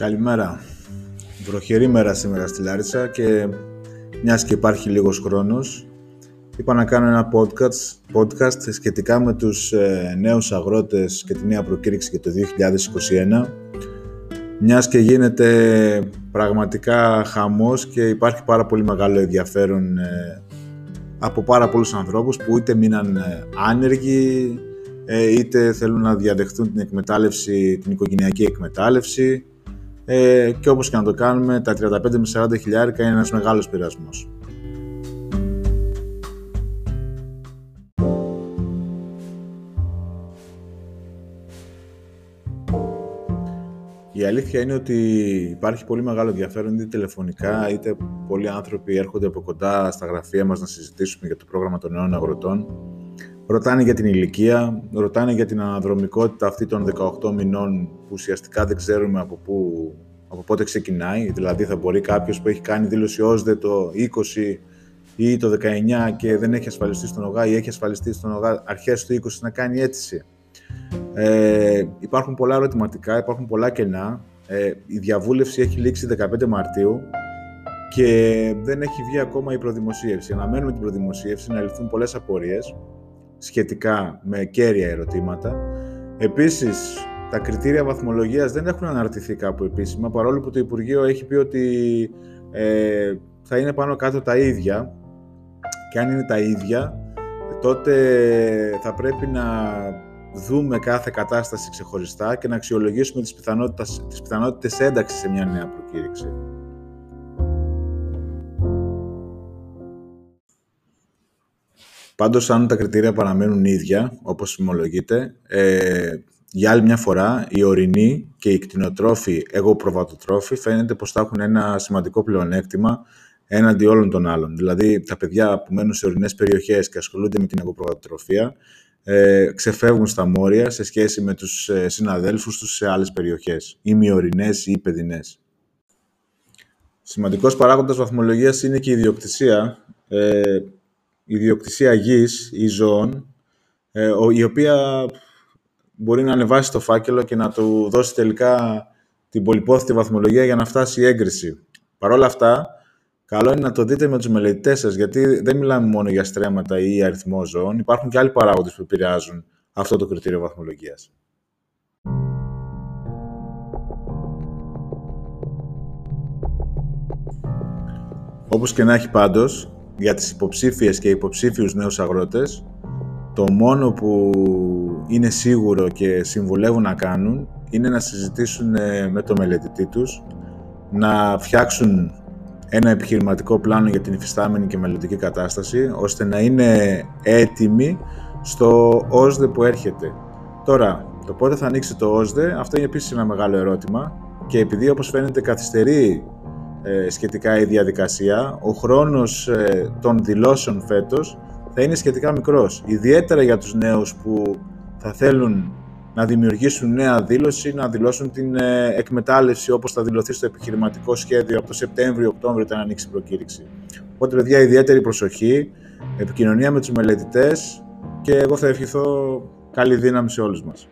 Καλημέρα. Βροχερή μέρα σήμερα στη Λάρισα και μιας και υπάρχει λίγος χρόνος είπα να κάνω ένα podcast, podcast σχετικά με τους ε, νέους αγρότες και τη νέα προκήρυξη για το 2021 μιας και γίνεται πραγματικά χαμός και υπάρχει πάρα πολύ μεγάλο ενδιαφέρον ε, από πάρα πολλούς ανθρώπους που είτε μείναν ε, άνεργοι είτε θέλουν να διαδεχτούν την εκμετάλλευση, την οικογενειακή εκμετάλλευση ε, και όπως και να το κάνουμε, τα 35 με 40 χιλιάρικα είναι ένας μεγάλος πειρασμός. Η αλήθεια είναι ότι υπάρχει πολύ μεγάλο ενδιαφέρον είτε τηλεφωνικά είτε πολλοί άνθρωποι έρχονται από κοντά στα γραφεία μας να συζητήσουμε για το πρόγραμμα των νέων αγροτών. Ρωτάνε για την ηλικία, ρωτάνε για την αναδρομικότητα αυτή των 18 μηνών που ουσιαστικά δεν ξέρουμε από, πού, από πότε ξεκινάει. Δηλαδή θα μπορεί κάποιος που έχει κάνει δήλωση ΩΣΔΕ το 20 ή το 19 και δεν έχει ασφαλιστεί στον ΟΓΑ ή έχει ασφαλιστεί στον ΟΓΑ αρχές του 20 να κάνει αίτηση. Ε, υπάρχουν πολλά ερωτηματικά, υπάρχουν πολλά κενά. Ε, η διαβούλευση έχει λήξει 15 Μαρτίου και δεν έχει βγει ακόμα η προδημοσίευση. Αναμένουμε την προδημοσίευση να λυθούν πολλές απορίες σχετικά με κέρια ερωτήματα. Επίσης, τα κριτήρια βαθμολογίας δεν έχουν αναρτηθεί κάπου επίσημα, παρόλο που το Υπουργείο έχει πει ότι ε, θα είναι πάνω κάτω τα ίδια και αν είναι τα ίδια, τότε θα πρέπει να δούμε κάθε κατάσταση ξεχωριστά και να αξιολογήσουμε τις πιθανότητες, τις πιθανότητες ένταξης σε μια νέα προκήρυξη. Πάντως, αν τα κριτήρια παραμένουν ίδια, όπως φημολογείται, ε, για άλλη μια φορά, οι ορεινοί και οι κτηνοτρόφοι εγωπροβατοτρόφοι φαίνεται πως θα έχουν ένα σημαντικό πλεονέκτημα έναντι όλων των άλλων. Δηλαδή, τα παιδιά που μένουν σε ορεινές περιοχές και ασχολούνται με την εγωπροβατοτροφία ε, ξεφεύγουν στα μόρια σε σχέση με τους ε, συναδέλφους τους σε άλλες περιοχές, ή μειωρινές ή παιδινές. Σημαντικός παράγοντας βαθμολογίας είναι και η ιδιοκτησία, ε, η ιδιοκτησία γης ή ζώων, ε, η οποία μπορεί να ανεβάσει το φάκελο και να του δώσει τελικά την πολυπόθητη βαθμολογία για να φτάσει η έγκριση. Παρ' όλα αυτά, καλό είναι να το δείτε με τους μελετητές σας, γιατί δεν μιλάμε μόνο για στρέμματα ή αριθμό ζώων, υπάρχουν και άλλοι παράγοντες που επηρεάζουν αυτό το κριτήριο βαθμολογίας. Όπως και να έχει πάντως, για τις υποψήφιες και υποψήφιους νέους αγρότες, το μόνο που είναι σίγουρο και συμβουλεύουν να κάνουν είναι να συζητήσουν ε, με το μελετητή τους, να φτιάξουν ένα επιχειρηματικό πλάνο για την υφιστάμενη και μελλοντική κατάσταση, ώστε να είναι έτοιμοι στο ΩΣΔΕ που έρχεται. Τώρα, το πότε θα ανοίξει το ΩΣΔΕ, αυτό είναι επίσης ένα μεγάλο ερώτημα και επειδή όπως φαίνεται καθυστερεί ε, σχετικά η διαδικασία, ο χρόνος ε, των δηλώσεων φέτος θα είναι σχετικά μικρός. Ιδιαίτερα για τους νέους που θα θέλουν να δημιουργήσουν νέα δήλωση, να δηλώσουν την ε, εκμετάλλευση όπως θα δηλωθεί στο επιχειρηματικό σχέδιο από το Σεπτέμβριο-Οκτώβριο όταν ανοίξει η προκήρυξη. Οπότε, παιδιά, ιδιαίτερη προσοχή, επικοινωνία με τους μελετητές και εγώ θα ευχηθώ καλή δύναμη σε όλους μας.